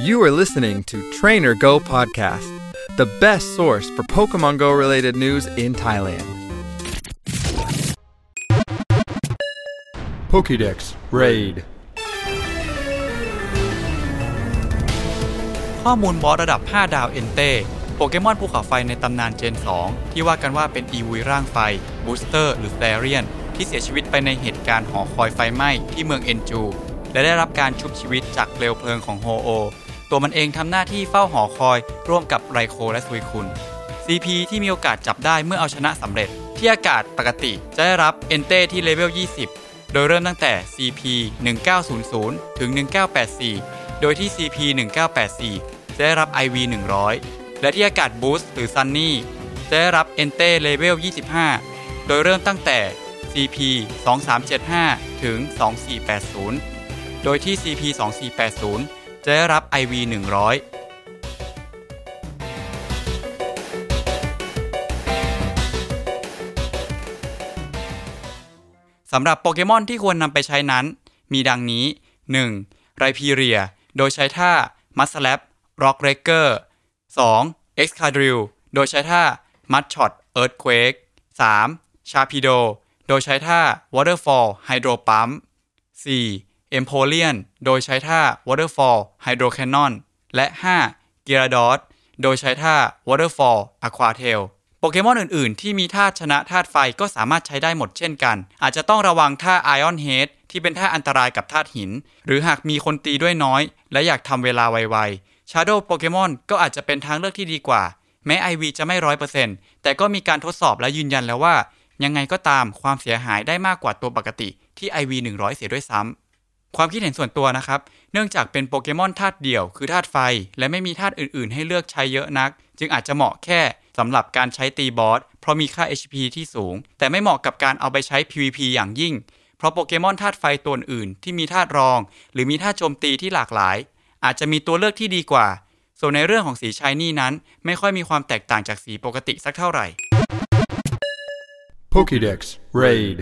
You are listening to Trainer Go Podcast, the best source for Pokemon Go related news in Thailand. Pokédex Raid ข้อมูลบอสระดับ 5 ดาว Entei โปเกมอนภูเขาไฟในตำนาน gen 2 ที่ว่ากันว่าเป็น Eevee ร่างไฟ Booster หรือ Flareon ที่เสียชีวิตไปในเหตุการณ์หอคอยไฟไหม้ที่เมืองเอนจู และได้รับการชุบชีวิตจากเปลวเพลิงของ Ho-Oh ตัวมันเองทำหน้าที่เฝ้าหอคอย ร่วมกับ Raikou และ Suicune CP ที่มีโอกาสจับได้เมื่อเอาชนะสำเร็จ ที่อากาศปกติจะได้รับ Entei ที่ level 20 โดยเริ่มตั้งแต่ CP 1900 ถึง 1984 โดยที่ CP 1984 จะได้รับ IV 100 และที่อากาศ boost หรือ sunny จะได้รับ Entei level 25 โดยเริ่มตั้งแต่ CP 2375 ถึง 2480 โดยที่ CP 2480 จะได้รับ IV 100สำหรับโปเกมอนที่ควรนำไปใช้นั้น มีดังนี้ 1. Rhyperior โดยใช้ท่า Mud-Slap Rock Wrecker 2. Excadrillโดยใช้ท่า Mud Shot Earthquake 3. Sharpedo โดยใช้ท่า Waterfall Hydro Pump 4. Empoleon โดยใช้ท่า Waterfall Hydro Cannon และ 5. Gyarados โดยใช้ท่า Waterfall Aqua Tail โปเกมอนอื่น ๆ ที่มีธาตุชนะธาตุไฟก็สามารถใช้ได้หมดเช่นกัน อาจจะต้องระวังท่า Iron Head ที่เป็นท่าอันตรายกับธาตุหิน หรือหากมีคนตีด้วยน้อย และอยากทำเวลาไว ๆ Shadow โปเกมอนก็อาจจะเป็นทางเลือกที่ดีกว่า แม้ IV จะไม่ร้อยเปอร์เซ็นต์แต่ก็มีการทดสอบและยืนยันแล้วว่า ยังไงก็ตามความเสียหายได้มากกว่าตัวปกติที่ IV 100 เสียด้วยซ้ำ ความคิดเห็นส่วนตัวนะครับ เนื่องจากเป็นโปเกมอนธาตุเดี่ยวคือธาตุไฟ และไม่มีธาตุอื่นๆ ให้เลือกใช้เยอะนัก จึงอาจจะเหมาะแค่สำหรับการใช้ตีบอสเพราะมีค่า HP ที่สูง แต่ไม่เหมาะกับการเอาไปใช้ PVP อย่างยิ่ง เพราะโปเกมอนธาตุไฟตัวอื่นที่มีธาตุรอง หรือมีธาตุโจมตีที่หลากหลาย อาจจะมีตัวเลือกที่ดีกว่า ส่วนในเรื่องของสีชายนี่นั้น ไม่ค่อยมีความแตกต่างจากสีปกติสักเท่าไหร่ Pokédex Raid